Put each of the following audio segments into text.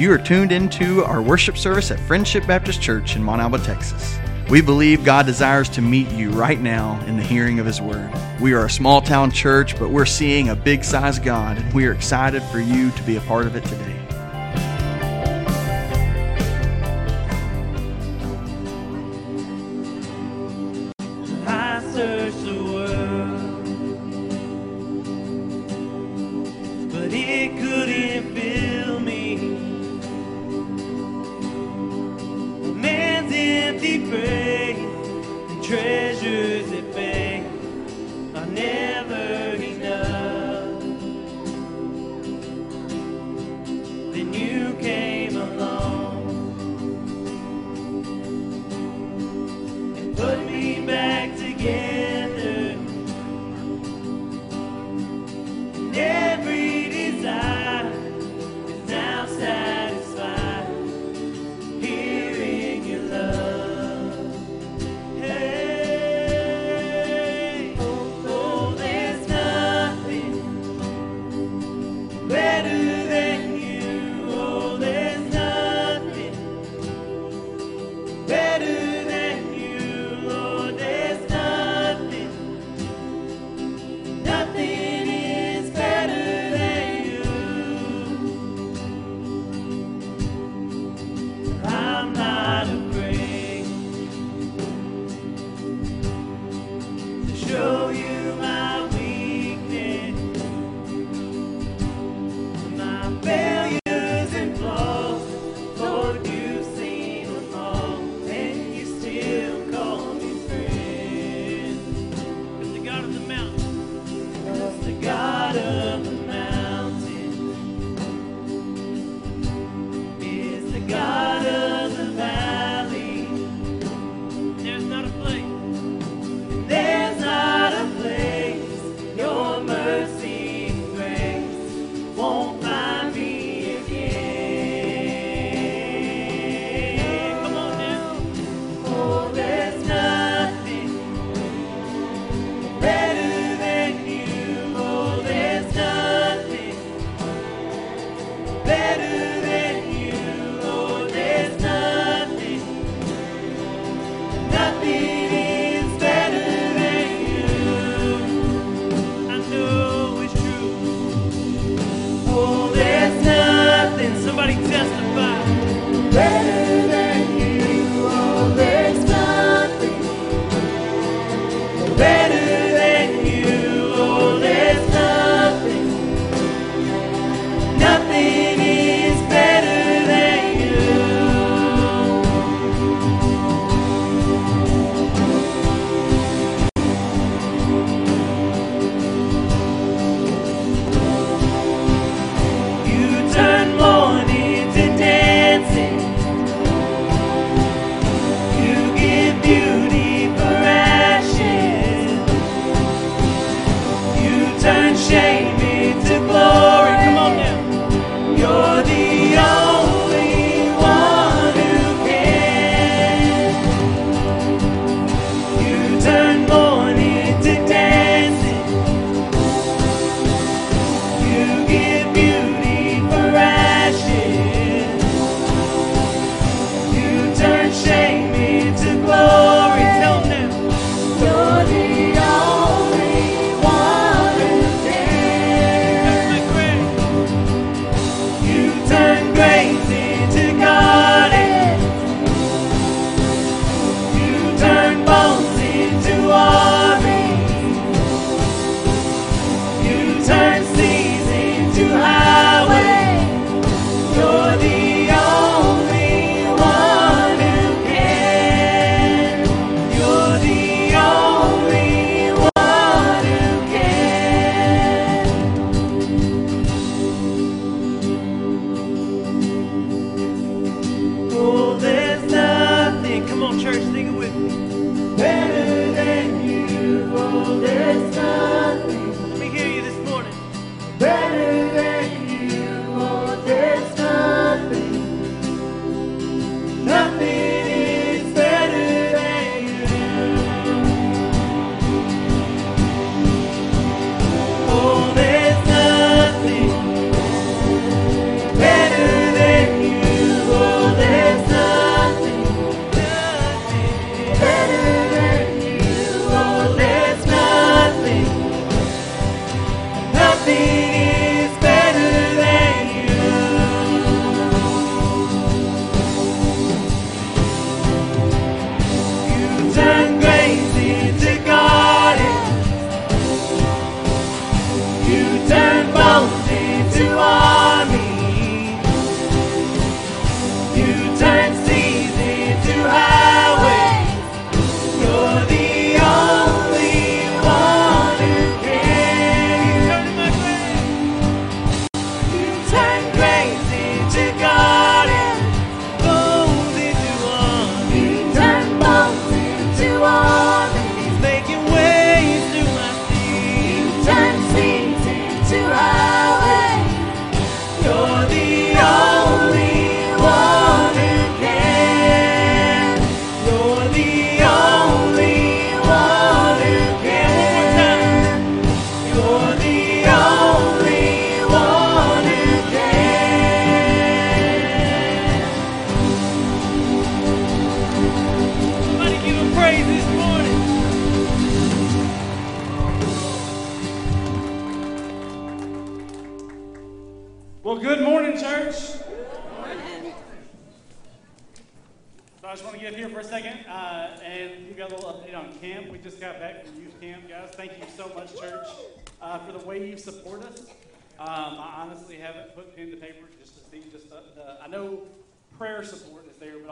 You are tuned into our worship service at Friendship Baptist Church in Montalba, Texas. We believe God desires to meet you right now in the hearing of His Word. We are a small town church, but we're seeing a big size God, and we are excited for you to be a part of it today.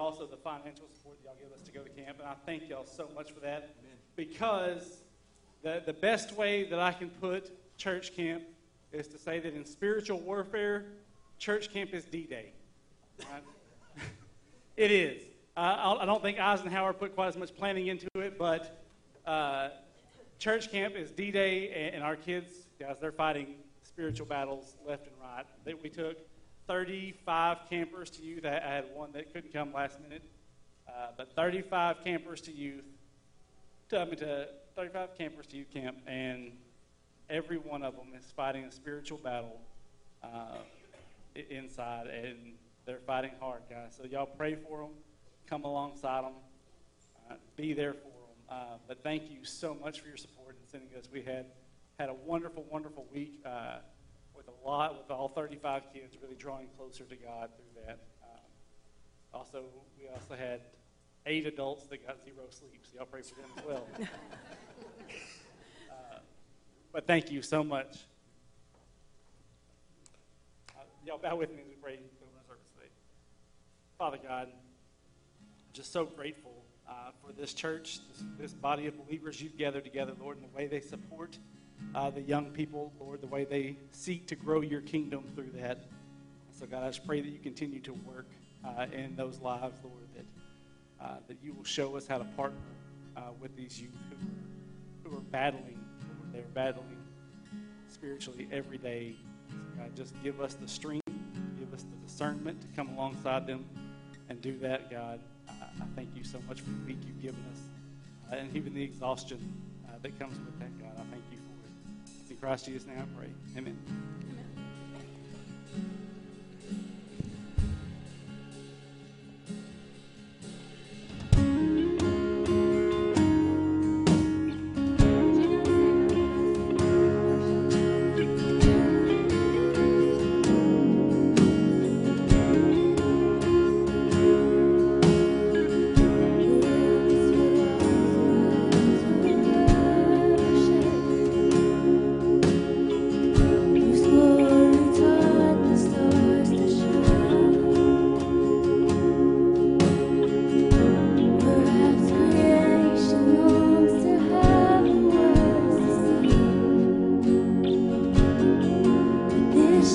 Also the financial support y'all give us to go to camp, and I thank y'all so much for that because the, the best way that I can put church camp is to say that in spiritual warfare, church camp is D Day. Right? it is. Uh, I I don't think Eisenhower put quite as much planning into it, but uh, church camp is D Day, and, and our kids, guys, they're fighting spiritual battles left and right. that we took 35 campers to youth. I, I had one that couldn't come last minute, uh, but 35 campers to youth. To, I mean, to 35 campers to youth camp, and every one of them is fighting a spiritual battle uh, inside, and they're fighting hard, guys. So y'all pray for them, come alongside them, uh, be there for them. Uh, but thank you so much for your support in sending us. We had had a wonderful, wonderful week uh, with a lot, with all 35 kids really drawing closer to God through that. Um, also, we also had eight adults that got zero sleep, so y'all pray for them as well. Uh, but thank you so much. Uh, y'all bow with me as we pray over the service today. Father God, just so grateful uh, for this church, this, this body of believers you've gathered together, Lord, and the way they support uh, the young people, Lord, the way they seek to grow your kingdom through that. So, God, I just pray that you continue to work uh, in those lives, Lord, that, uh, that you will show us how to partner uh, with these youth who are, who are battling, Lord. They're battling spiritually every day. So, God, just give us the strength, give us the discernment to come alongside them and do that, God. I, I thank you so much for the week you've given us uh, and even the exhaustion uh, that comes with that, God. I thank you in Christ Jesus' name I pray. Amen. This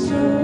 joy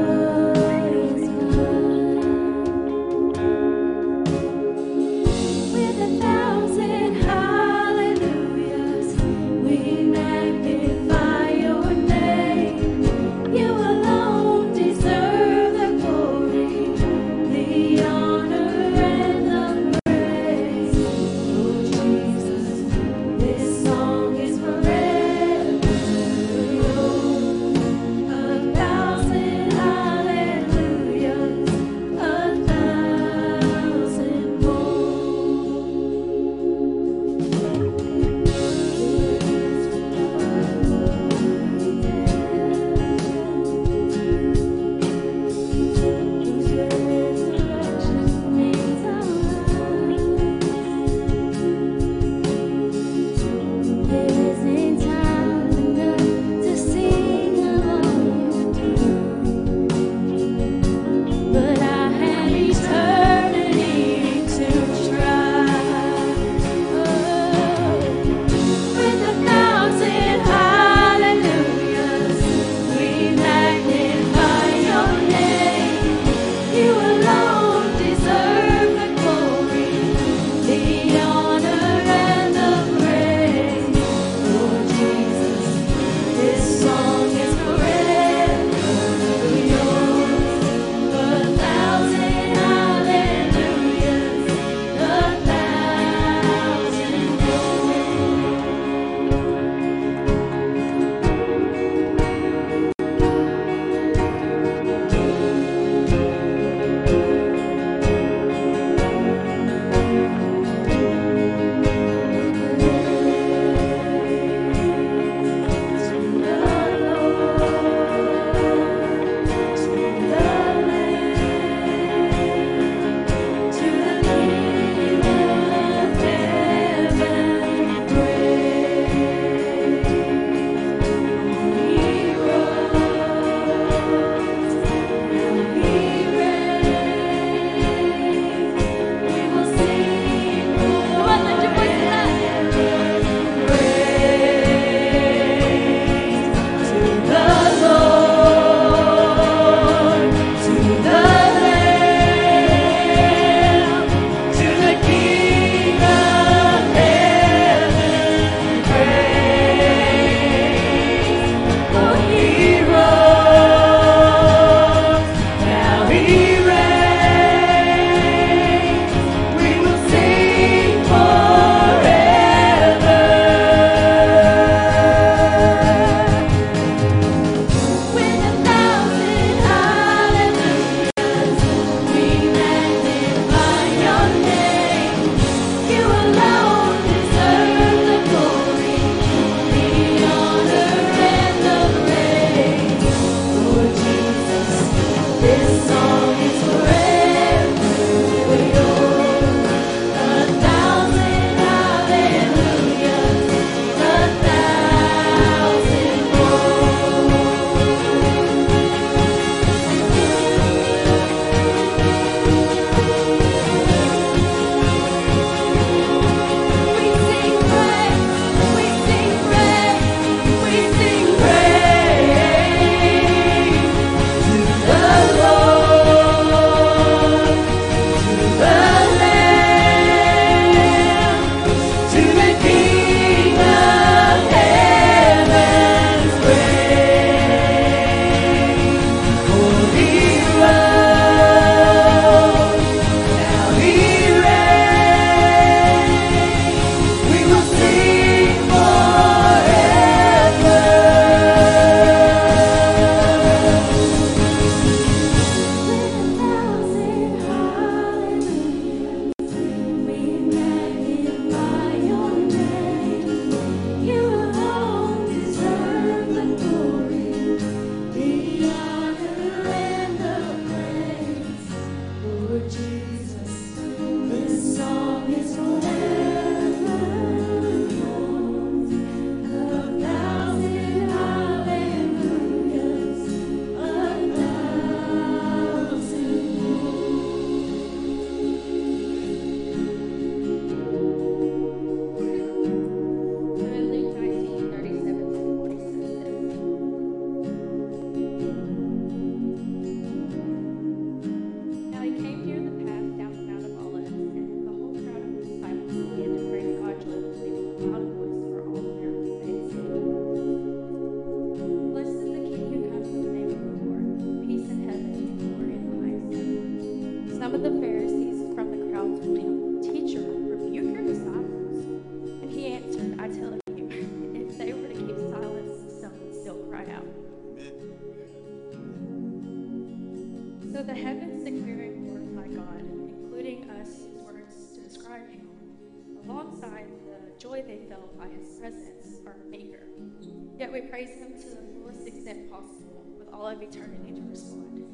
praise him to the fullest extent possible, with all of eternity to respond.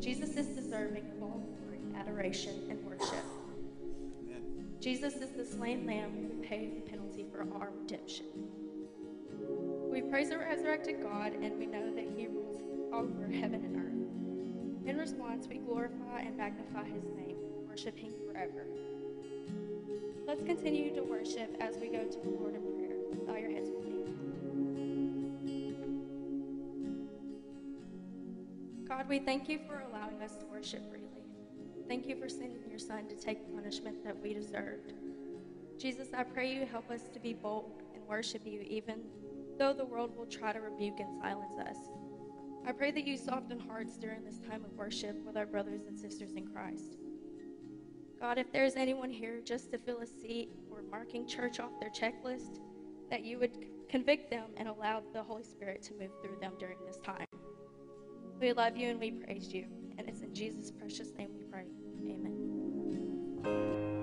Jesus is deserving of all glory, adoration, and worship. Amen. Jesus is the slain lamb who paid the penalty for our redemption. We praise the resurrected God and we know that he rules over heaven and earth. In response, we glorify and magnify his name, worshiping Him forever. Let's continue to worship as we go to the Lord in prayer. Bow your heads God, we thank you for allowing us to worship freely. Thank you for sending your son to take the punishment that we deserved. Jesus, I pray you help us to be bold and worship you, even though the world will try to rebuke and silence us. I pray that you soften hearts during this time of worship with our brothers and sisters in Christ. God, if there's anyone here just to fill a seat or marking church off their checklist, that you would convict them and allow the Holy Spirit to move through them during this time. We love you and we praise you. And it's in Jesus' precious name we pray. Amen.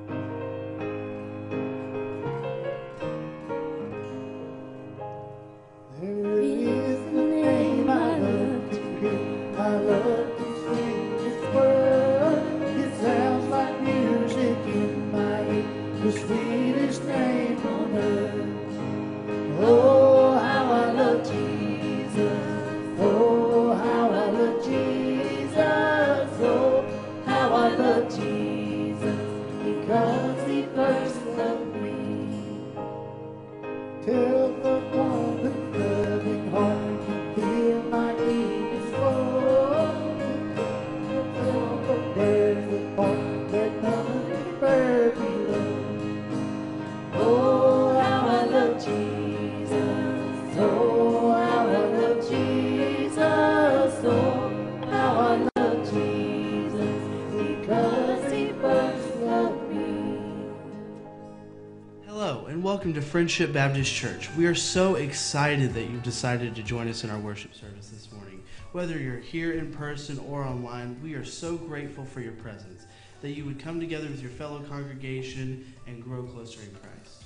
Welcome to Friendship Baptist Church. We are so excited that you've decided to join us in our worship service this morning. Whether you're here in person or online, we are so grateful for your presence, that you would come together with your fellow congregation and grow closer in Christ.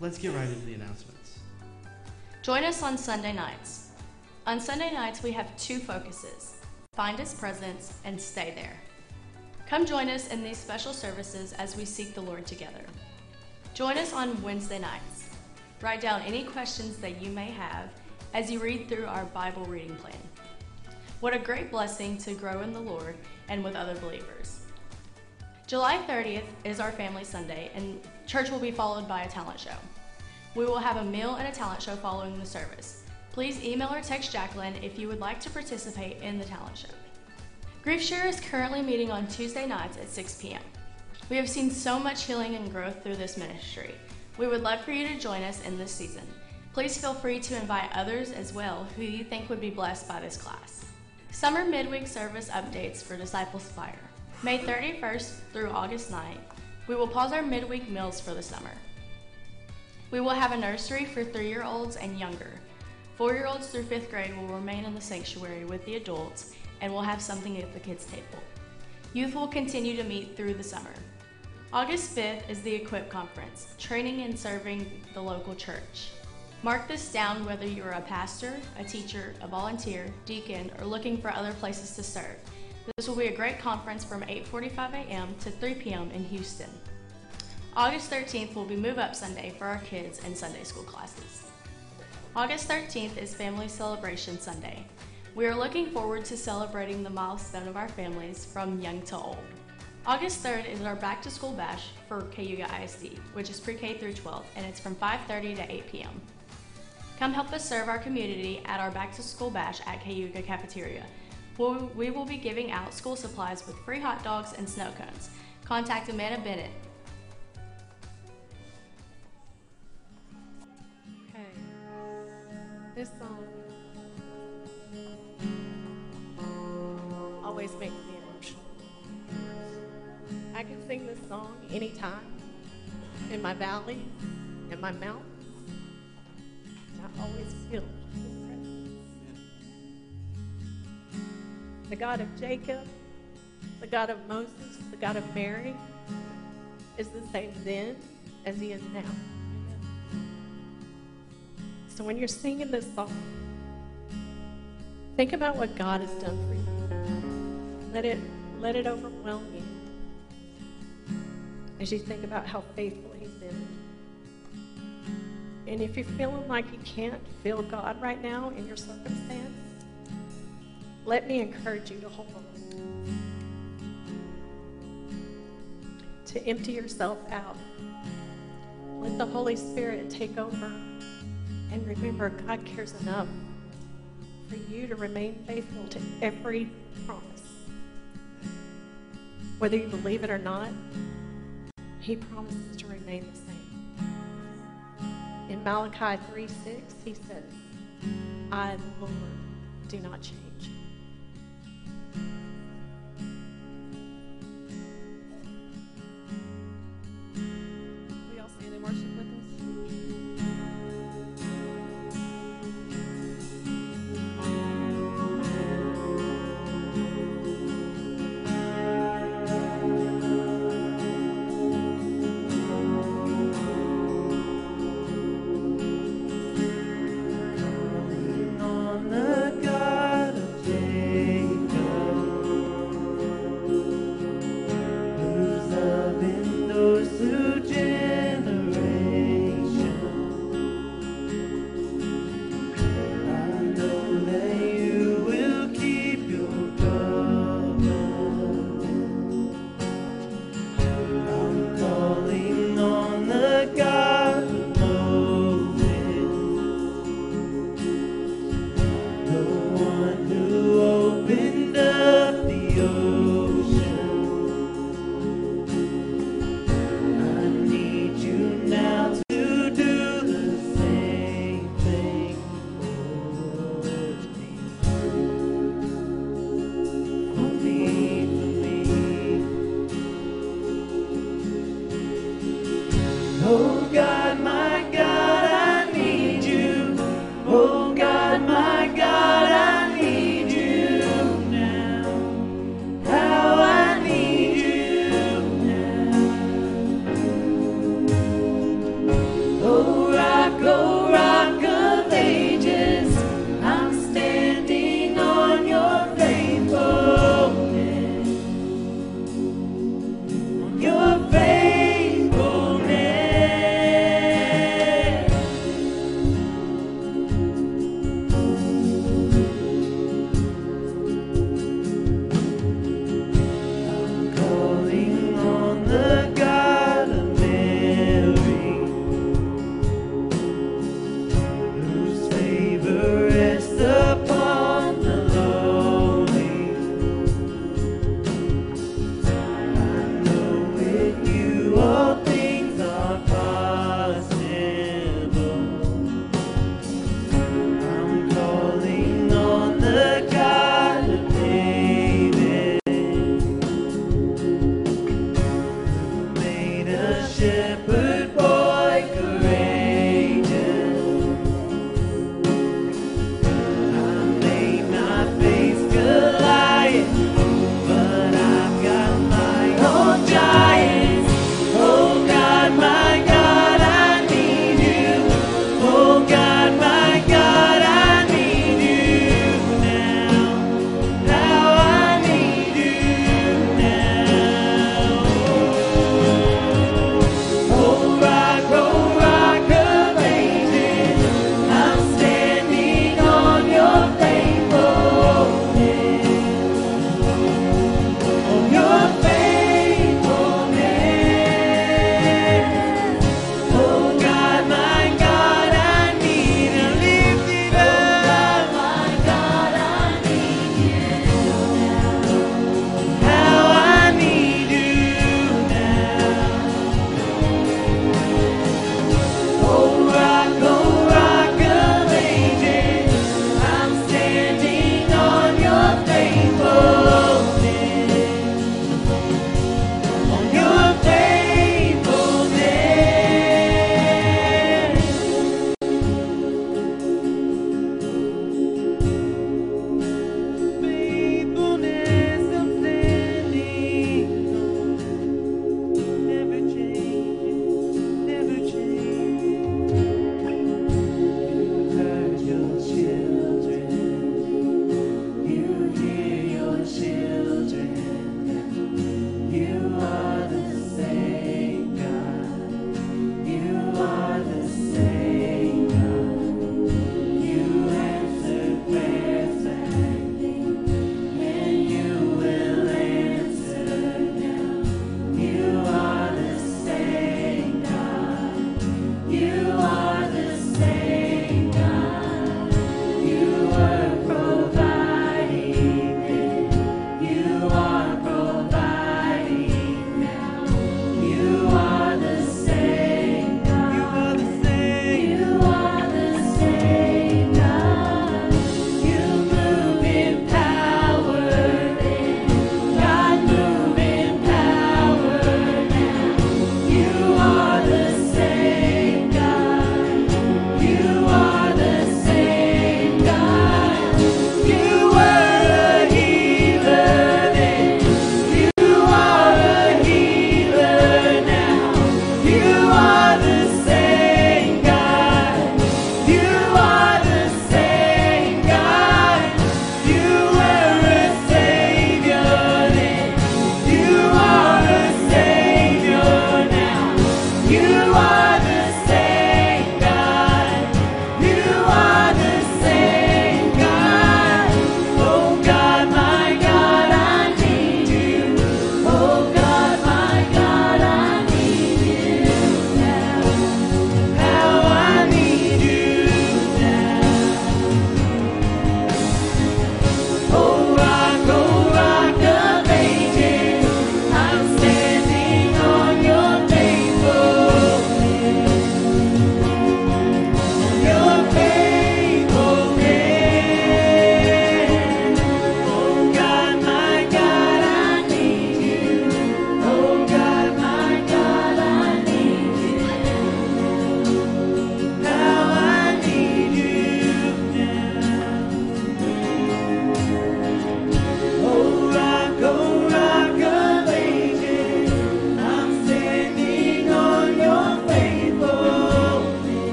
Let's get right into the announcements. Join us on Sunday nights. On Sunday nights, we have two focuses. find His presence, and stay there. Come join us in these special services as we seek the Lord together. Join us on Wednesday nights. Write down any questions that you may have as you read through our Bible reading plan. What a great blessing to grow in the Lord and with other believers. July 30th is our Family Sunday, and church will be followed by a talent show. We will have a meal and a talent show following the service. Please email or text Jacqueline if you would like to participate in the talent show. Grief Share is currently meeting on Tuesday nights at 6 p.m. We have seen so much healing and growth through this ministry. We would love for you to join us in this season. Please feel free to invite others as well who you think would be blessed by this class. Summer midweek service updates for Disciples Fire. May 31st through August 9th, we will pause our midweek meals for the summer. We will have a nursery for three year olds and younger. Four year olds through fifth grade will remain in the sanctuary with the adults and will have something at the kids' table. Youth will continue to meet through the summer. August 5th is the Equip Conference, training and serving the local church. Mark this down whether you're a pastor, a teacher, a volunteer, deacon, or looking for other places to serve. This will be a great conference from 8:45 a.m. to 3 p.m. in Houston. August 13th will be Move Up Sunday for our kids and Sunday school classes. August 13th is Family Celebration Sunday. We are looking forward to celebrating the milestone of our families from young to old. August 3rd is our back to school bash for Cayuga ISD, which is pre K through 12, and it's from 5:30 to 8 p.m. Come help us serve our community at our back to school bash at Cayuga Cafeteria. We'll- We will be giving out school supplies with free hot dogs and snow cones. Contact Amanda Bennett Okay. This song always makes. I can sing this song anytime, in my valleys, in my mountains. I always feel His presence. The God of Jacob, the God of Moses, the God of Mary is the same then as He is now. So when you're singing this song, think about what God has done for you. Let it let it overwhelm you as you think about how faithful He's been. And if you're feeling like you can't feel God right now in your circumstance, let me encourage you to hold on. To empty yourself out. Let the Holy Spirit take over. And remember, God cares enough for you to remain faithful to every promise. Whether you believe it or not, He promises to remain the same. In Malachi 3 6, He says, I, the Lord, do not change.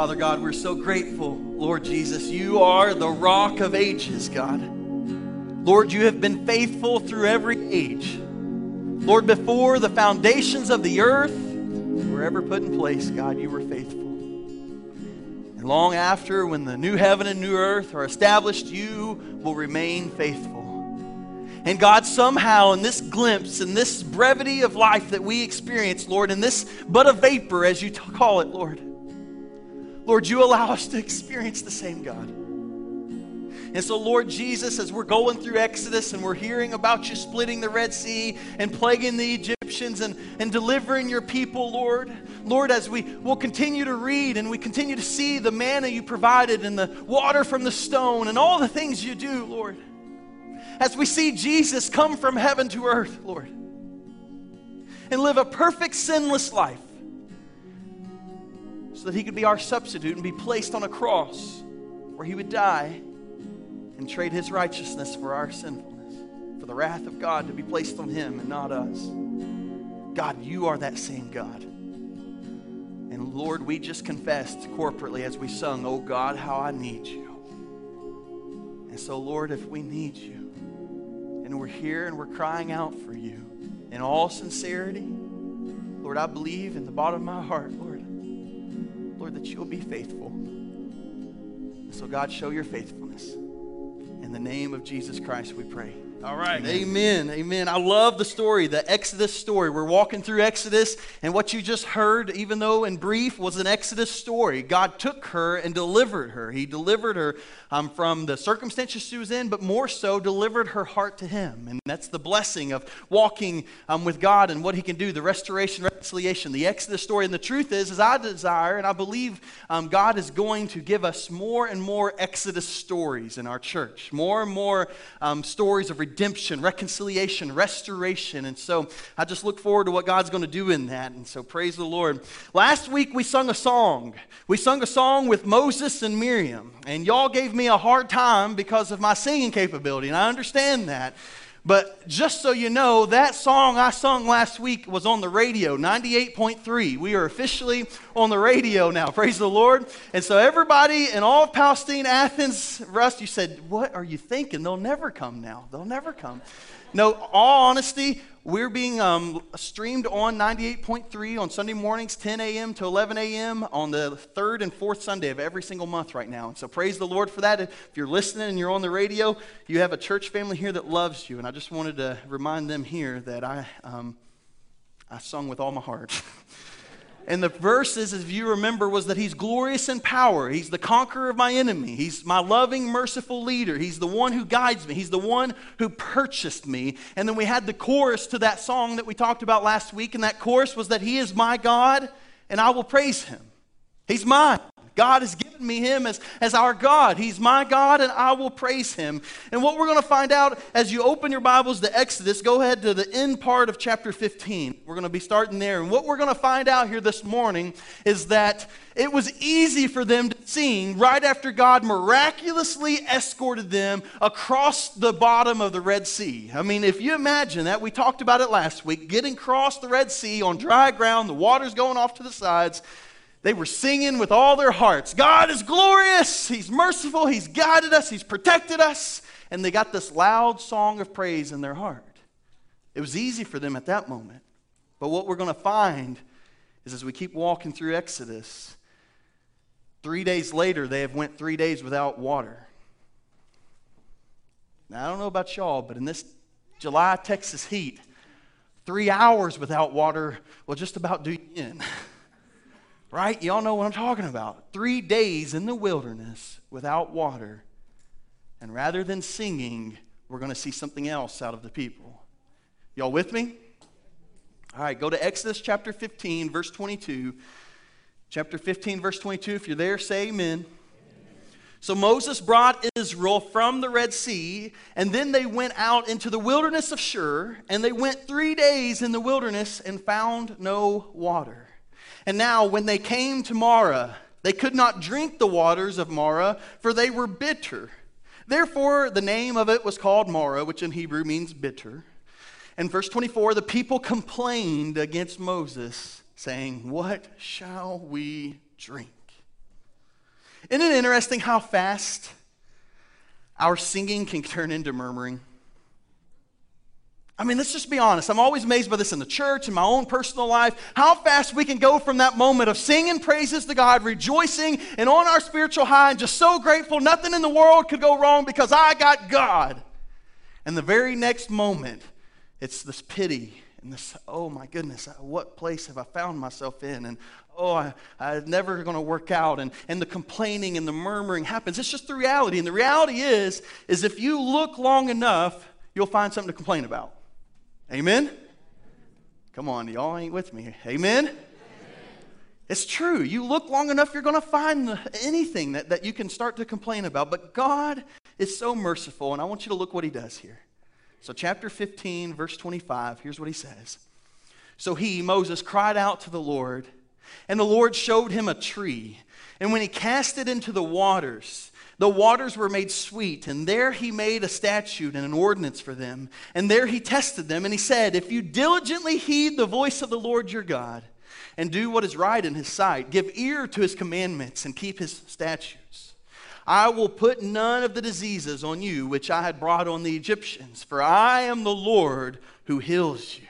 Father God, we're so grateful, Lord Jesus. You are the rock of ages, God. Lord, you have been faithful through every age. Lord, before the foundations of the earth were ever put in place, God, you were faithful. And long after, when the new heaven and new earth are established, you will remain faithful. And God, somehow in this glimpse, in this brevity of life that we experience, Lord, in this but a vapor, as you t- call it, Lord, Lord, you allow us to experience the same God. And so, Lord Jesus, as we're going through Exodus and we're hearing about you splitting the Red Sea and plaguing the Egyptians and, and delivering your people, Lord, Lord, as we will continue to read and we continue to see the manna you provided and the water from the stone and all the things you do, Lord, as we see Jesus come from heaven to earth, Lord, and live a perfect, sinless life so that he could be our substitute and be placed on a cross where he would die and trade his righteousness for our sinfulness, for the wrath of God to be placed on him and not us. God, you are that same God. And Lord, we just confessed corporately as we sung, Oh God, how I need you. And so, Lord, if we need you and we're here and we're crying out for you in all sincerity, Lord, I believe in the bottom of my heart, Lord, Lord, that you'll be faithful. So, God, show your faithfulness. In the name of Jesus Christ, we pray. All right. Amen. Amen. I love the story, the Exodus story. We're walking through Exodus, and what you just heard, even though in brief, was an Exodus story. God took her and delivered her. He delivered her um, from the circumstances she was in, but more so, delivered her heart to Him. And that's the blessing of walking um, with God and what He can do, the restoration, reconciliation, the Exodus story. And the truth is, is I desire and I believe um, God is going to give us more and more Exodus stories in our church, more and more um, stories of redemption, reconciliation, restoration. And so I just look forward to what God's going to do in that. And so praise the Lord. Last week we sung a song. We sung a song with Moses and Miriam. And y'all gave me a hard time because of my singing capability. And I understand that. But just so you know, that song I sung last week was on the radio, 98.3. We are officially on the radio now. Praise the Lord. And so, everybody in all of Palestine, Athens, Rusk, you said, What are you thinking? They'll never come now. They'll never come. No, all honesty, we're being um, streamed on 98.3 on Sunday mornings, 10 a.m. to 11 a.m. on the third and fourth Sunday of every single month right now. And so praise the Lord for that. If you're listening and you're on the radio, you have a church family here that loves you. And I just wanted to remind them here that I, um, I sung with all my heart. And the verses, if you remember, was that he's glorious in power. He's the conqueror of my enemy. He's my loving, merciful leader. He's the one who guides me. He's the one who purchased me. And then we had the chorus to that song that we talked about last week. And that chorus was that he is my God and I will praise him. He's mine. God has given me him as, as our God. He's my God, and I will praise him. And what we're going to find out as you open your Bibles to Exodus, go ahead to the end part of chapter 15. We're going to be starting there. And what we're going to find out here this morning is that it was easy for them to sing right after God miraculously escorted them across the bottom of the Red Sea. I mean, if you imagine that, we talked about it last week, getting across the Red Sea on dry ground, the water's going off to the sides. They were singing with all their hearts God is glorious, He's merciful, He's guided us, He's protected us. And they got this loud song of praise in their heart. It was easy for them at that moment. But what we're going to find is as we keep walking through Exodus, three days later, they have went three days without water. Now, I don't know about y'all, but in this July Texas heat, three hours without water will just about do you in. right? Y'all know what I'm talking about. Three days in the wilderness without water. And rather than singing, we're going to see something else out of the people. Y'all with me? All right, go to Exodus chapter 15, verse 22. Chapter 15, verse 22. If you're there, say amen. So Moses brought Israel from the Red Sea, and then they went out into the wilderness of Shur, and they went three days in the wilderness and found no water. And now, when they came to Marah, they could not drink the waters of Marah, for they were bitter. Therefore, the name of it was called Marah, which in Hebrew means bitter. And verse 24 the people complained against Moses, saying, What shall we drink? Isn't it interesting how fast our singing can turn into murmuring? I mean, let's just be honest. I'm always amazed by this in the church, in my own personal life, how fast we can go from that moment of singing praises to God, rejoicing, and on our spiritual high, and just so grateful nothing in the world could go wrong because I got God. And the very next moment, it's this pity and this, oh my goodness, uh, what place have I found myself in? And oh, I, I'm never going to work out. And, and the complaining and the murmuring happens. It's just the reality. And the reality is, is if you look long enough, you'll find something to complain about. Amen? Come on, y'all ain't with me. Amen? It's true. You look long enough, you're going to find anything that, that you can start to complain about. But God is so merciful, and I want you to look what He does here. So, chapter 15, verse 25, here's what He says. So he, Moses, cried out to the Lord, and the Lord showed him a tree. And when he cast it into the waters, the waters were made sweet, and there he made a statute and an ordinance for them. And there he tested them, and he said, If you diligently heed the voice of the Lord your God, and do what is right in his sight, give ear to his commandments, and keep his statutes, I will put none of the diseases on you which I had brought on the Egyptians, for I am the Lord who heals you.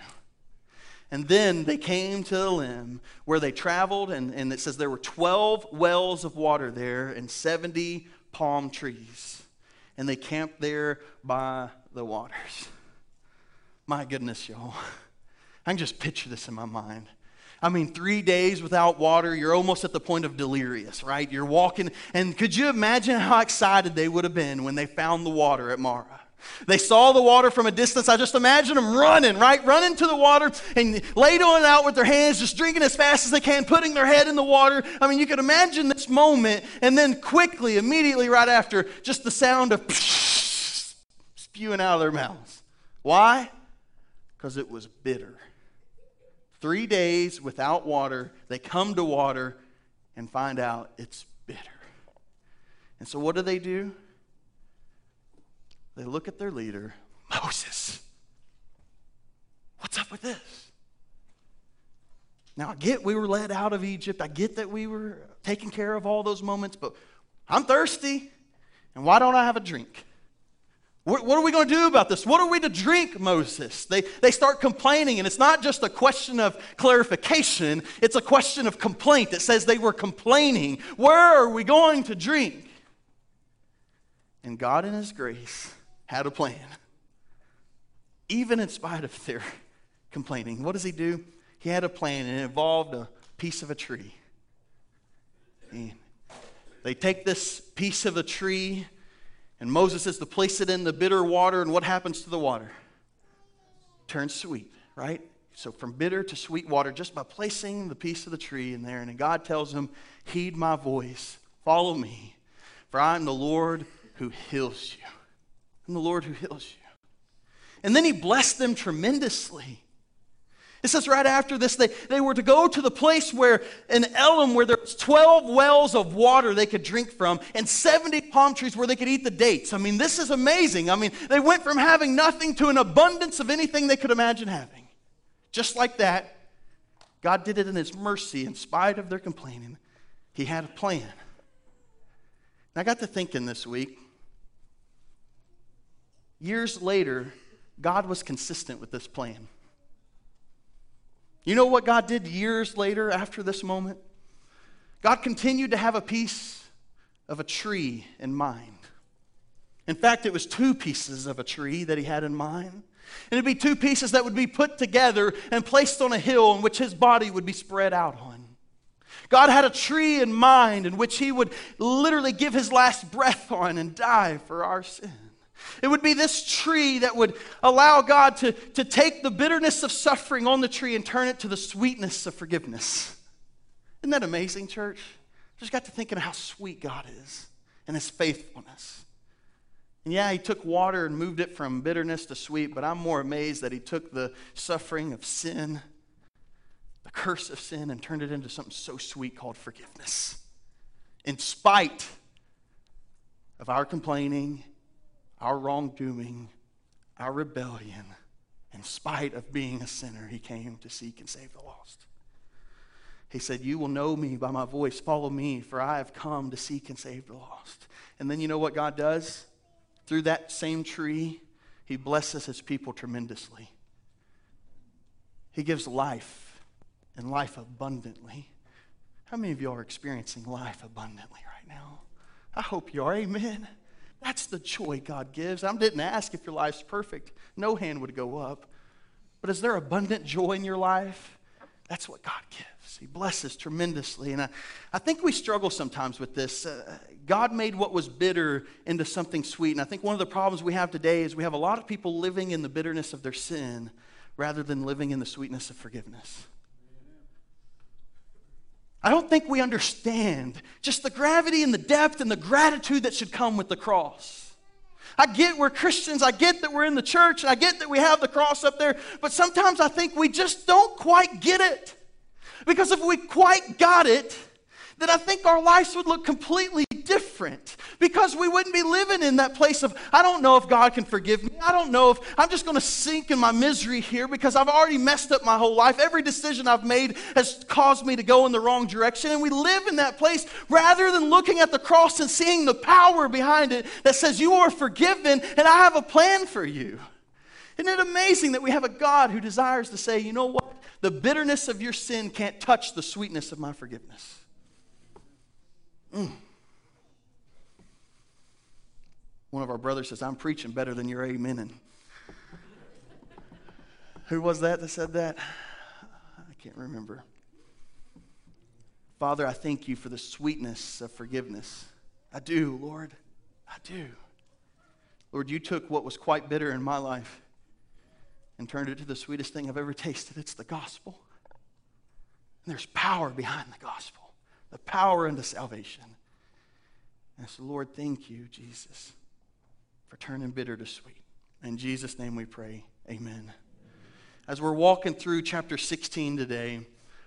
And then they came to the Elim, where they traveled, and, and it says there were 12 wells of water there and 70 palm trees. And they camped there by the waters. My goodness, y'all. I can just picture this in my mind. I mean, three days without water, you're almost at the point of delirious, right? You're walking, and could you imagine how excited they would have been when they found the water at Marah? They saw the water from a distance. I just imagine them running, right? Running to the water and ladling it out with their hands, just drinking as fast as they can, putting their head in the water. I mean, you could imagine this moment, and then quickly, immediately right after, just the sound of spewing out of their mouths. Why? Because it was bitter. Three days without water, they come to water and find out it's bitter. And so, what do they do? They look at their leader, Moses. What's up with this? Now, I get we were led out of Egypt. I get that we were taking care of all those moments, but I'm thirsty. And why don't I have a drink? What, are we going to do about this? What are we to drink, Moses? They, they start complaining, and it's not just a question of clarification, it's a question of complaint. It says they were complaining. Where are we going to drink? And God, in His grace, had a plan. Even in spite of their complaining, what does He do? He had a plan, and it involved a piece of a tree. And they take this piece of a tree, and Moses says to place it in the bitter water, and what happens to the water? Turns sweet, right? So from bitter to sweet water, just by placing the piece of the tree in there. And God tells him, Heed my voice, follow me, for I am the Lord who heals you. I'm the Lord who heals you. And then he blessed them tremendously. It says right after this, they, they were to go to the place where in Elim, where there's 12 wells of water they could drink from, and 70 palm trees where they could eat the dates. I mean, this is amazing. I mean, they went from having nothing to an abundance of anything they could imagine having. Just like that, God did it in His mercy, in spite of their complaining. He had a plan. And I got to thinking this week. Years later, God was consistent with this plan. You know what God did years later after this moment? God continued to have a piece of a tree in mind. In fact, it was two pieces of a tree that he had in mind. And it'd be two pieces that would be put together and placed on a hill in which his body would be spread out on. God had a tree in mind in which he would literally give his last breath on and die for our sin. It would be this tree that would allow God to, to take the bitterness of suffering on the tree and turn it to the sweetness of forgiveness. Isn't that amazing, church? Just got to thinking how sweet God is and his faithfulness. And yeah, he took water and moved it from bitterness to sweet, but I'm more amazed that he took the suffering of sin, the curse of sin, and turned it into something so sweet called forgiveness. In spite of our complaining our wrongdoing, our rebellion, in spite of being a sinner, he came to seek and save the lost. He said, You will know me by my voice. Follow me, for I have come to seek and save the lost. And then you know what God does? Through that same tree, He blesses His people tremendously. He gives life and life abundantly. How many of you are experiencing life abundantly right now? I hope you are. Amen. That's the joy God gives. I didn't ask if your life's perfect, no hand would go up. But is there abundant joy in your life? That's what God gives. He blesses tremendously. And I, I think we struggle sometimes with this. Uh, God made what was bitter into something sweet. And I think one of the problems we have today is we have a lot of people living in the bitterness of their sin rather than living in the sweetness of forgiveness. I don't think we understand just the gravity and the depth and the gratitude that should come with the cross. I get we're Christians, I get that we're in the church, and I get that we have the cross up there, but sometimes I think we just don't quite get it. Because if we quite got it, then I think our lives would look completely different because we wouldn't be living in that place of, I don't know if God can forgive me. I don't know if I'm just going to sink in my misery here because I've already messed up my whole life. Every decision I've made has caused me to go in the wrong direction. And we live in that place rather than looking at the cross and seeing the power behind it that says, You are forgiven and I have a plan for you. Isn't it amazing that we have a God who desires to say, You know what? The bitterness of your sin can't touch the sweetness of my forgiveness. Mm. One of our brothers says, I'm preaching better than you're amening. Who was that that said that? I can't remember. Father, I thank you for the sweetness of forgiveness. I do, Lord. I do. Lord, you took what was quite bitter in my life and turned it to the sweetest thing I've ever tasted. It's the gospel. And there's power behind the gospel, the power into salvation. And so, Lord, thank you, Jesus, for turning bitter to sweet. In Jesus' name we pray. Amen. As we're walking through chapter 16 today,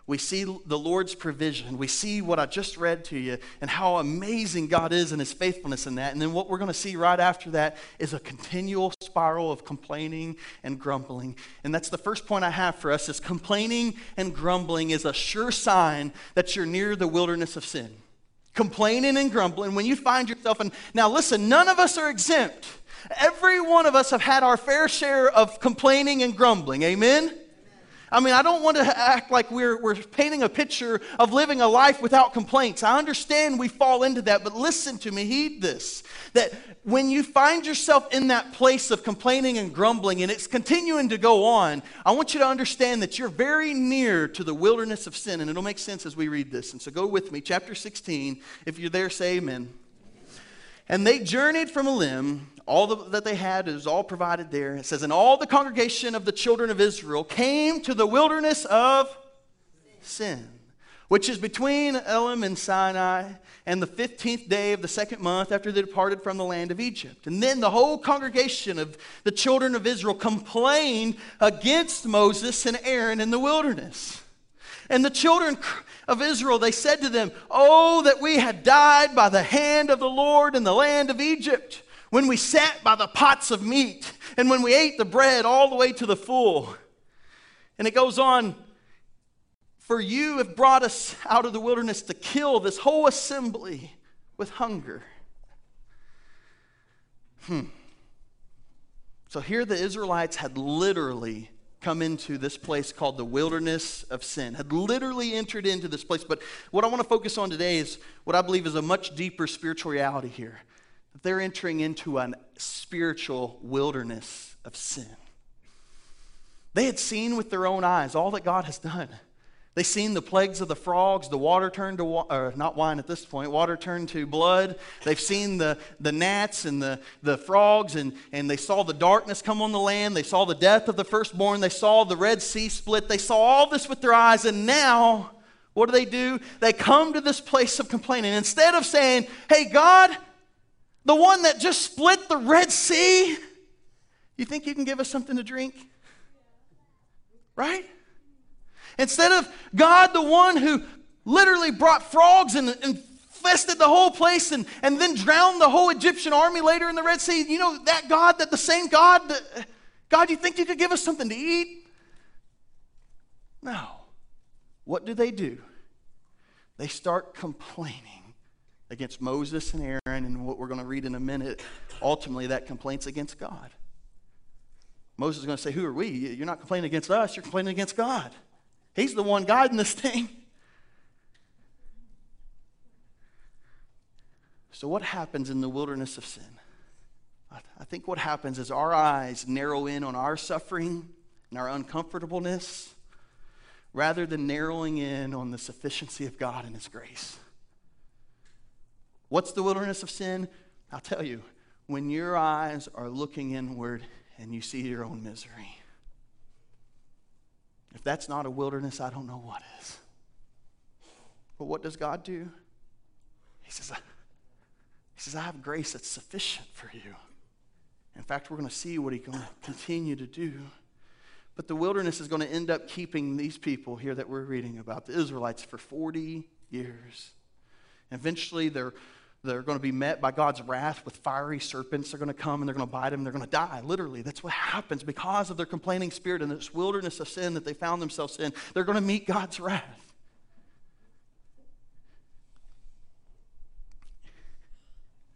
we see the Lord's provision. We see what I just read to you and how amazing God is and his faithfulness in that. And then what we're going to see right after that is a continual spiral of complaining and grumbling. And that's the first point I have for us is complaining and grumbling is a sure sign that you're near the wilderness of sin. Complaining and grumbling when you find yourself and now listen, none of us are exempt. Every one of us have had our fair share of complaining and grumbling. Amen. I mean, I don't want to act like we're, we're painting a picture of living a life without complaints. I understand we fall into that, but listen to me, heed this. That when you find yourself in that place of complaining and grumbling and it's continuing to go on, I want you to understand that you're very near to the wilderness of sin, and it'll make sense as we read this. And so go with me, chapter 16. If you're there, say amen. And they journeyed from Elim. All the, that they had is all provided there. It says, And all the congregation of the children of Israel came to the wilderness of Sin, which is between Elim and Sinai, and the 15th day of the second month after they departed from the land of Egypt. And then the whole congregation of the children of Israel complained against Moses and Aaron in the wilderness. And the children of Israel, they said to them, Oh, that we had died by the hand of the Lord in the land of Egypt, when we sat by the pots of meat, and when we ate the bread all the way to the full. And it goes on, For you have brought us out of the wilderness to kill this whole assembly with hunger. Hmm. So here the Israelites had literally come into this place called the wilderness of sin, had literally entered into this place. But what I want to focus on today is what I believe is a much deeper spiritual reality here. They're entering into a spiritual wilderness of sin. They had seen with their own eyes all that God has done. They seen the plagues of the frogs, the water turned to wa- or not wine at this point, water turned to blood. They've seen the, the gnats and the, the frogs, and, and they saw the darkness come on the land. They saw the death of the firstborn. They saw the Red Sea split. They saw all this with their eyes, and now what do they do? They come to this place of complaining. Instead of saying, Hey, God, the one that just split the Red Sea, you think you can give us something to drink? Right? Instead of God, the one who literally brought frogs and infested the whole place and, and then drowned the whole Egyptian army later in the Red Sea, you know, that God, that the same God, God, you think you could give us something to eat? No. What do they do? they start complaining against Moses and Aaron, and what we're going to read in a minute, ultimately, that complaint's against God. Moses is going to say, Who are we? You're not complaining against us, you're complaining against God. He's the one guiding this thing. So, what happens in the wilderness of sin? I- think what happens is our eyes narrow in on our suffering and our uncomfortableness rather than narrowing in on the sufficiency of God and His grace. What's the wilderness of sin? I'll tell you, when your eyes are looking inward and you see your own misery. If that's not a wilderness, I don't know what is. But what does God do? He says, he says, I have grace that's sufficient for you. In fact, we're going to see what he's going to continue to do. But the wilderness is going to end up keeping these people here that we're reading about, the Israelites, for 40 years. Eventually, they're, they're going to be met by God's wrath with fiery serpents. They're going to come and they're going to bite them. They're going to die, literally. That's what happens because of their complaining spirit and this wilderness of sin that they found themselves in. They're going to meet God's wrath.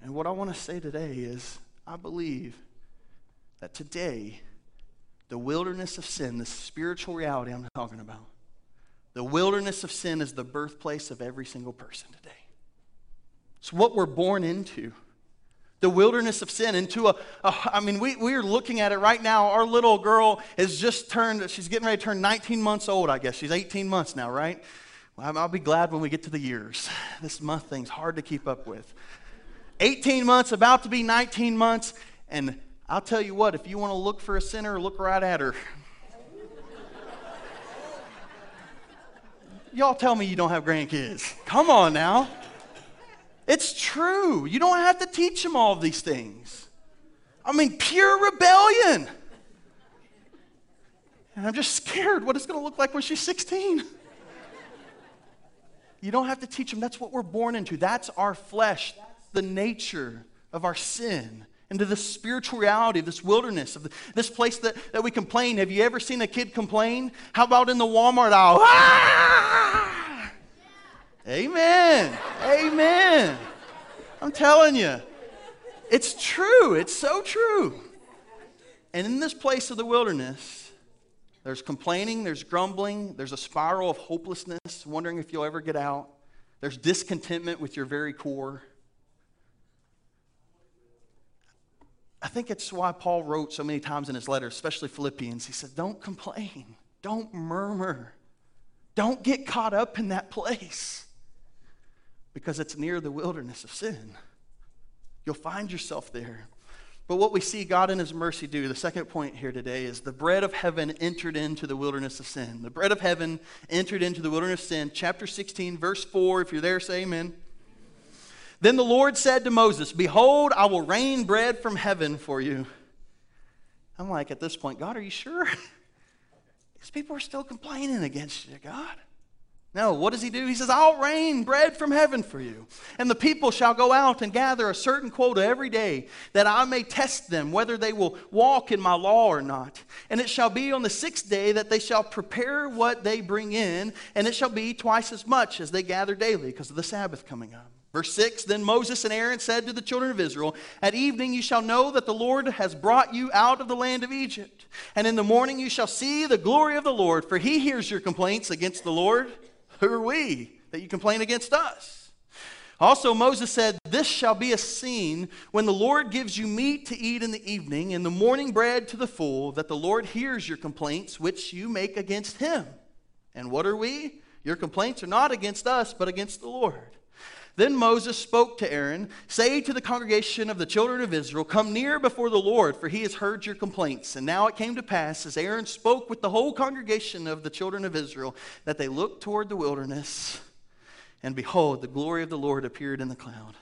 And what I want to say today is I believe that today, the wilderness of sin, the spiritual reality I'm talking about, the wilderness of sin is the birthplace of every single person today. It's what we're born into. The wilderness of sin into a, a I mean, we, we're looking at it right now. Our little girl has just turned, she's getting ready to turn 19 months old, I guess. She's 18 months now, right? Well, I'll be glad when we get to the years. This month thing's hard to keep up with. 18 months, about to be 19 months, and I'll tell you what, if you want to look for a sinner, look right at her. Y'all tell me you don't have grandkids. Come on now. It's true. You don't have to teach them all these things. I mean, pure rebellion. And I'm just scared what it's going to look like when she's 16. You don't have to teach them. That's what we're born into. That's our flesh. That's the nature of our sin. Into the spiritual reality of this wilderness, of this place that, that we complain. Have you ever seen a kid complain? How about in the Walmart aisle? Ah! Amen. Amen. I'm telling you, it's true. It's so true. And in this place of the wilderness, there's complaining, there's grumbling, there's a spiral of hopelessness, wondering if you'll ever get out. There's discontentment with your very core. I think it's why Paul wrote so many times in his letters, especially Philippians. He said, Don't complain, don't murmur, don't get caught up in that place because it's near the wilderness of sin. You'll find yourself there. But what we see God in His mercy do, the second point here today, is the bread of heaven entered into the wilderness of sin. The bread of heaven entered into the wilderness of sin. Chapter 16, verse 4. If you're there, say amen. Then the Lord said to Moses, Behold, I will rain bread from heaven for you. I'm like, at this point, God, are you sure? These people are still complaining against you, God. No, what does he do? He says, I'll rain bread from heaven for you. And the people shall go out and gather a certain quota every day, that I may test them whether they will walk in my law or not. And it shall be on the sixth day that they shall prepare what they bring in, and it shall be twice as much as they gather daily, because of the Sabbath coming up. Verse 6 Then Moses and Aaron said to the children of Israel, At evening you shall know that the Lord has brought you out of the land of Egypt. And in the morning you shall see the glory of the Lord, for he hears your complaints against the Lord. Who are we that you complain against us? Also, Moses said, This shall be a scene when the Lord gives you meat to eat in the evening, and the morning bread to the full, that the Lord hears your complaints which you make against him. And what are we? Your complaints are not against us, but against the Lord. Then Moses spoke to Aaron, Say to the congregation of the children of Israel, Come near before the Lord, for he has heard your complaints. And now it came to pass, as Aaron spoke with the whole congregation of the children of Israel, that they looked toward the wilderness, and behold, the glory of the Lord appeared in the cloud.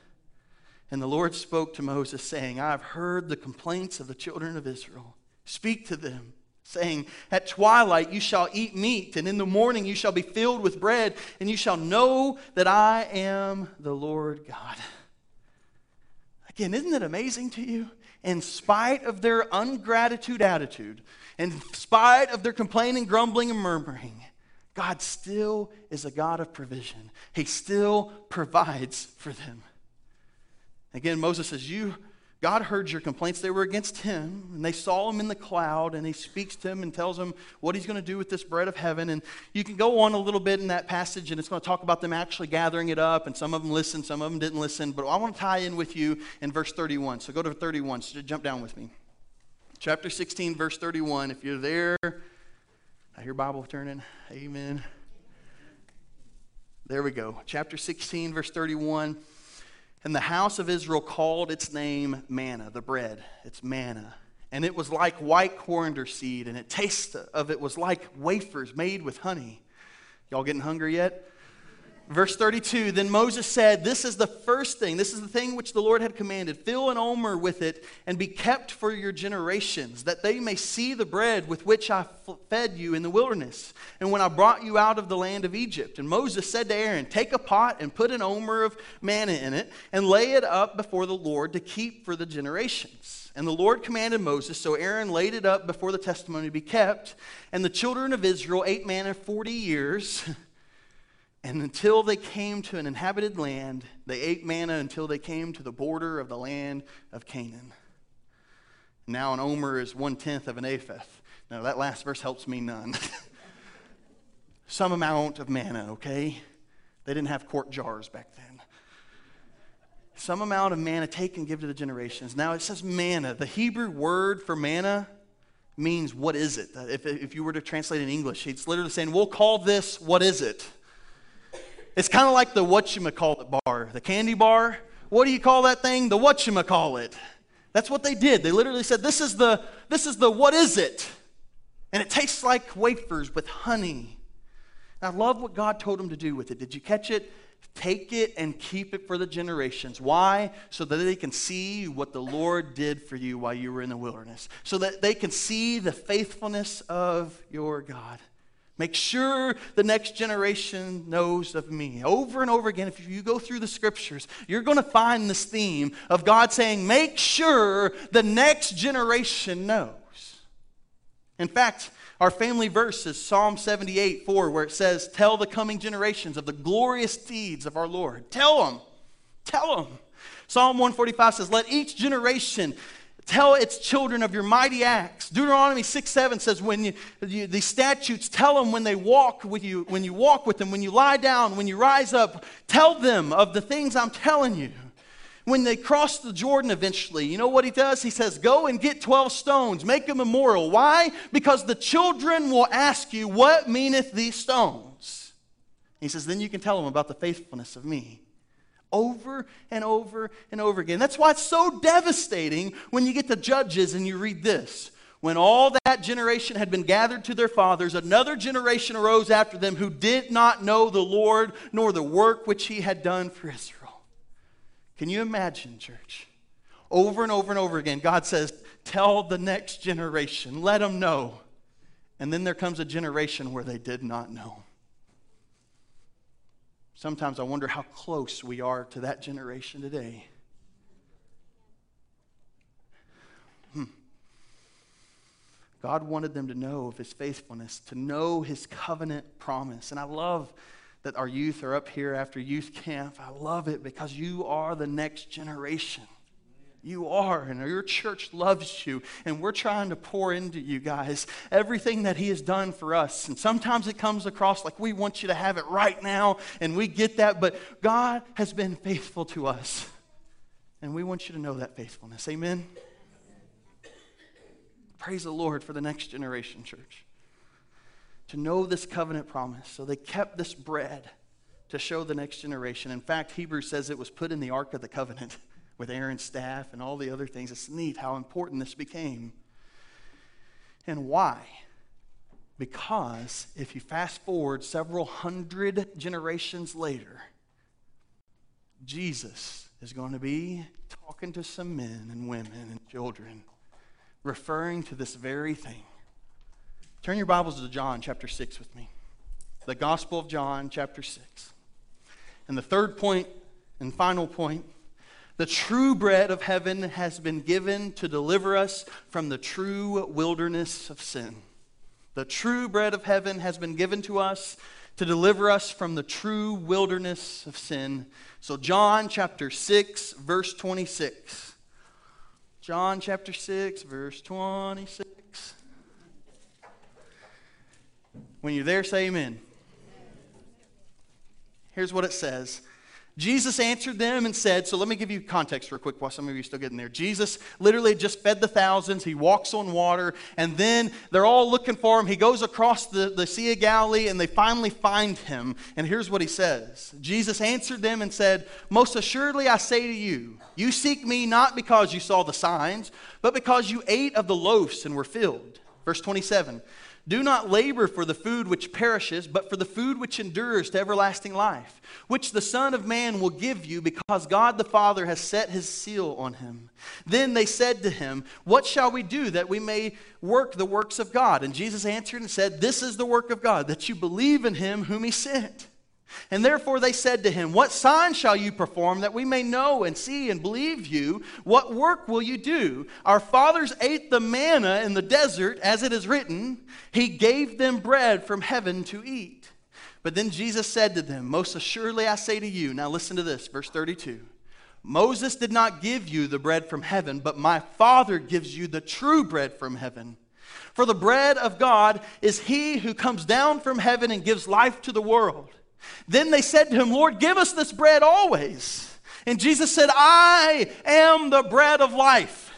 And the Lord spoke to Moses, saying, I have heard the complaints of the children of Israel. Speak to them saying, At twilight you shall eat meat, and in the morning you shall be filled with bread, and you shall know that I am the Lord God. Again, isn't it amazing to you? In spite of their ungratitude attitude, in spite of their complaining, grumbling, and murmuring, God still is a God of provision. He still provides for them. Again, Moses says, You God heard your complaints. They were against him, and they saw him in the cloud, and he speaks to him and tells him what he's going to do with this bread of heaven. And you can go on a little bit in that passage, and it's going to talk about them actually gathering it up, and some of them listened, some of them didn't listen. But I want to tie in with you in verse 31. So go to 31. So jump down with me. Chapter 16, verse 31. If you're there, I hear Bible turning. Amen. There we go. Chapter 16, verse 31. And the house of Israel called its name manna, the bread. It's manna. And it was like white coriander seed, and it taste of it was like wafers made with honey. Y'all getting hungry yet? Verse 32 Then Moses said, This is the first thing, this is the thing which the Lord had commanded. Fill an omer with it and be kept for your generations, that they may see the bread with which I fed you in the wilderness, and when I brought you out of the land of Egypt. And Moses said to Aaron, Take a pot and put an omer of manna in it, and lay it up before the Lord to keep for the generations. And the Lord commanded Moses, so Aaron laid it up before the testimony to be kept. And the children of Israel ate manna 40 years. And until they came to an inhabited land, they ate manna until they came to the border of the land of Canaan. Now, an omer is one tenth of an ephah. Now, that last verse helps me none. Some amount of manna, okay? They didn't have quart jars back then. Some amount of manna take and give to the generations. Now, it says manna. The Hebrew word for manna means what is it? If, if you were to translate in English, it's literally saying, we'll call this what is it? It's kind of like the whatchamacallit bar, the candy bar. What do you call that thing? The whatchamacallit. That's what they did. They literally said, This is the, this is the what is it? And it tastes like wafers with honey. And I love what God told them to do with it. Did you catch it? Take it and keep it for the generations. Why? So that they can see what the Lord did for you while you were in the wilderness. So that they can see the faithfulness of your God. Make sure the next generation knows of me. Over and over again, if you go through the scriptures, you're going to find this theme of God saying, Make sure the next generation knows. In fact, our family verse is Psalm 78 4, where it says, Tell the coming generations of the glorious deeds of our Lord. Tell them. Tell them. Psalm 145 says, Let each generation Tell its children of your mighty acts. Deuteronomy 6 7 says, when you, you, statutes, tell them when they walk with you, when you walk with them, when you lie down, when you rise up, tell them of the things I'm telling you. When they cross the Jordan eventually, you know what he does? He says, Go and get 12 stones, make a memorial. Why? Because the children will ask you, What meaneth these stones? He says, Then you can tell them about the faithfulness of me over and over and over again. That's why it's so devastating when you get to Judges and you read this. When all that generation had been gathered to their fathers, another generation arose after them who did not know the Lord nor the work which he had done for Israel. Can you imagine, church? Over and over and over again, God says, Tell the next generation, let them know. And then there comes a generation where they did not know. Sometimes I wonder how close we are to that generation today. Hmm. God wanted them to know of his faithfulness, to know his covenant promise. And I love that our youth are up here after youth camp. I love it because you are the next generation. You are, and your church loves you, and we're trying to pour into you guys everything that He has done for us. And sometimes it comes across like we want you to have it right now, and we get that, but God has been faithful to us, and we want you to know that faithfulness. Amen? Praise the Lord for the next generation, church. To know this covenant promise. So they kept this bread to show the next generation. In fact, Hebrews says it was put in the Ark of the Covenant with Aaron's staff and all the other things. It's neat how important this became. And why? Because if you fast forward several hundred generations later, Jesus is going to be talking to some men and women and children, referring to this very thing. Turn your Bibles to John chapter 6 with me. The Gospel of John chapter 6. And the third point and final point the true bread of heaven has been given to deliver us from the true wilderness of sin. The true bread of heaven has been given to us to deliver us from the true wilderness of sin. So, John chapter 6, verse 26. John chapter 6, verse 26. When you're there, say amen. Here's what it says. Jesus answered them and said, So let me give you context real quick while some of you are still getting there. Jesus literally just fed the thousands. He walks on water, and then they're all looking for him. He goes across the, the Sea of Galilee, and they finally find him. And here's what he says Jesus answered them and said, Most assuredly I say to you, you seek me not because you saw the signs, but because you ate of the loaves and were filled. Verse 27. Do not labor for the food which perishes, but for the food which endures to everlasting life, which the Son of Man will give you, because God the Father has set his seal on him. Then they said to him, What shall we do that we may work the works of God? And Jesus answered and said, This is the work of God, that you believe in him whom he sent. And therefore they said to him, What sign shall you perform that we may know and see and believe you? What work will you do? Our fathers ate the manna in the desert, as it is written, He gave them bread from heaven to eat. But then Jesus said to them, Most assuredly I say to you, now listen to this, verse 32. Moses did not give you the bread from heaven, but my Father gives you the true bread from heaven. For the bread of God is he who comes down from heaven and gives life to the world. Then they said to him, Lord, give us this bread always. And Jesus said, I am the bread of life.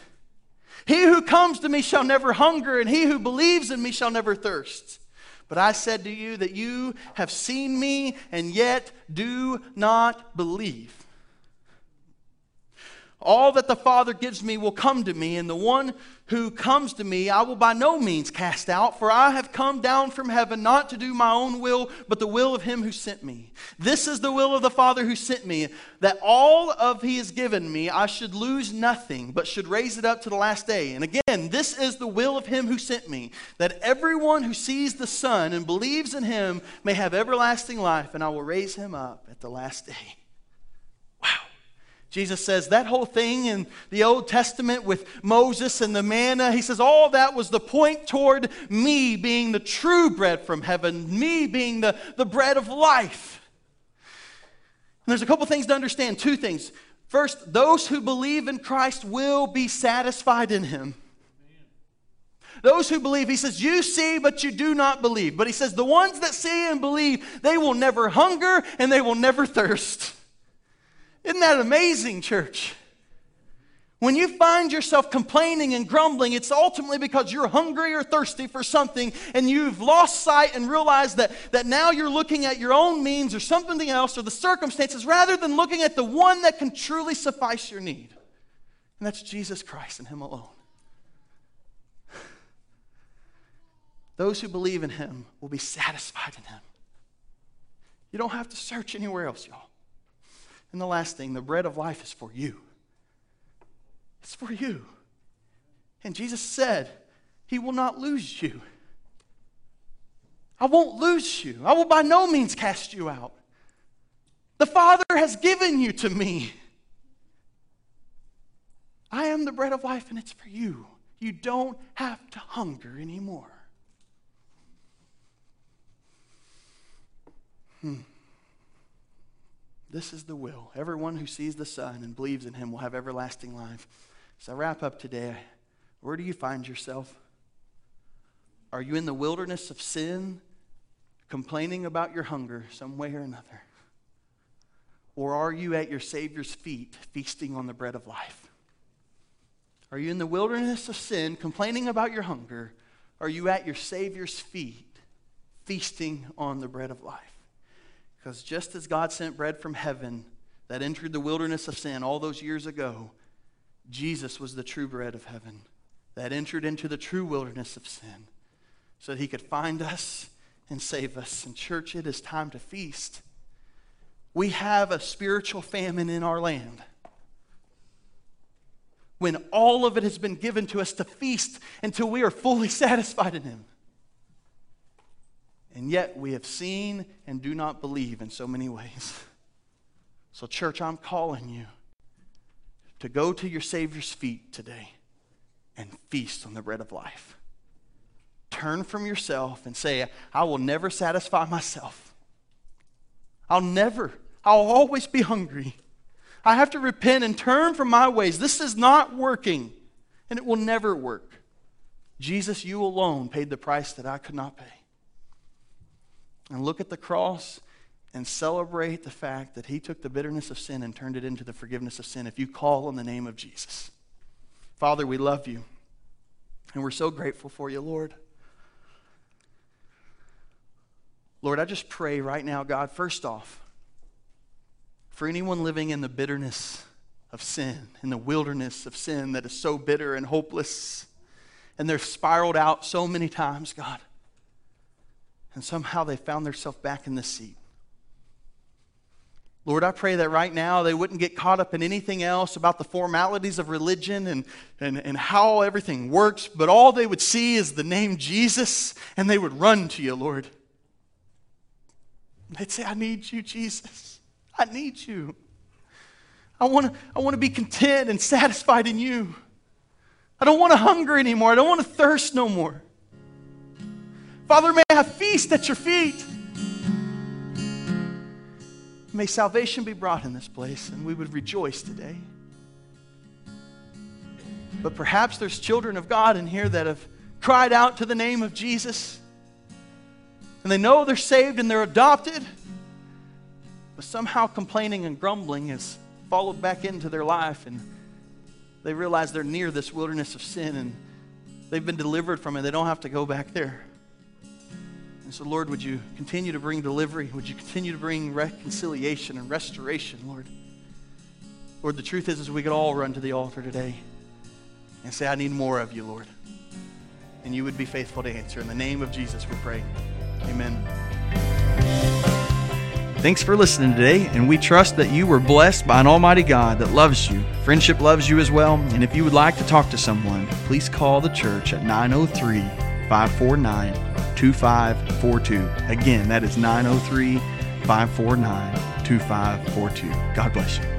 He who comes to me shall never hunger, and he who believes in me shall never thirst. But I said to you that you have seen me, and yet do not believe. All that the Father gives me will come to me, and the one who comes to me I will by no means cast out, for I have come down from heaven not to do my own will, but the will of him who sent me. This is the will of the Father who sent me, that all of he has given me I should lose nothing, but should raise it up to the last day. And again, this is the will of him who sent me, that everyone who sees the Son and believes in him may have everlasting life, and I will raise him up at the last day. Jesus says that whole thing in the Old Testament with Moses and the manna, he says all that was the point toward me being the true bread from heaven, me being the, the bread of life. And there's a couple things to understand two things. First, those who believe in Christ will be satisfied in him. Those who believe, he says, you see, but you do not believe. But he says, the ones that see and believe, they will never hunger and they will never thirst. Isn't that amazing, church? When you find yourself complaining and grumbling, it's ultimately because you're hungry or thirsty for something and you've lost sight and realized that, that now you're looking at your own means or something else or the circumstances rather than looking at the one that can truly suffice your need. And that's Jesus Christ and Him alone. Those who believe in Him will be satisfied in Him. You don't have to search anywhere else, y'all. And the last thing, the bread of life is for you. It's for you. And Jesus said, He will not lose you. I won't lose you. I will by no means cast you out. The Father has given you to me. I am the bread of life, and it's for you. You don't have to hunger anymore. Hmm. This is the will. Everyone who sees the Son and believes in him will have everlasting life. So I wrap up today. Where do you find yourself? Are you in the wilderness of sin, complaining about your hunger some way or another? Or are you at your Savior's feet, feasting on the bread of life? Are you in the wilderness of sin, complaining about your hunger? Are you at your Savior's feet, feasting on the bread of life? Because just as God sent bread from heaven that entered the wilderness of sin all those years ago, Jesus was the true bread of heaven that entered into the true wilderness of sin so that he could find us and save us. And, church, it is time to feast. We have a spiritual famine in our land. When all of it has been given to us to feast until we are fully satisfied in Him. And yet we have seen and do not believe in so many ways. So, church, I'm calling you to go to your Savior's feet today and feast on the bread of life. turn from yourself and say, I will never satisfy myself. I'll never, I'll always be hungry. I have to repent and turn from my ways. This is not working, and it will never work. Jesus, you alone paid the price that I could not pay. And look at the cross and celebrate the fact that he took the bitterness of sin and turned it into the forgiveness of sin if you call on the name of Jesus. Father, we love you, and we're so grateful for you, Lord. Lord, I just pray right now, God, first off, for anyone living in the bitterness of sin, in the wilderness of sin that is so bitter and hopeless, and they've spiraled out so many times, God, and somehow they found themselves back in the seat. Lord, I pray that right now they wouldn't get caught up in anything else about the formalities of religion and, and, and how everything works, but all they would see is the name Jesus and they would run to you, Lord. They'd say, I need you, Jesus. I need you. I want to I want to be content and satisfied in you. I don't want to hunger anymore. I don't want to thirst no more. Father, may I have feast at your feet. May salvation be brought in this place and we would rejoice today. But perhaps there's children of God in here that have cried out to the name of Jesus and they know they're saved and they're adopted, but somehow complaining and grumbling has followed back into their life and they realize they're near this wilderness of sin and they've been delivered from it. They don't have to go back there. And so, Lord, would you continue to bring delivery? Would you continue to bring reconciliation and restoration, Lord? Lord, the truth is, is we could all run to the altar today and say, I need more of you, Lord. And you would be faithful to answer. In the name of Jesus, we pray. Amen. Thanks for listening today, and we trust that you were blessed by an Almighty God that loves you. Friendship loves you as well, and if you would like to talk to someone, please call the church at 903 549 2542. Again, that is 903 549 2542. God bless you.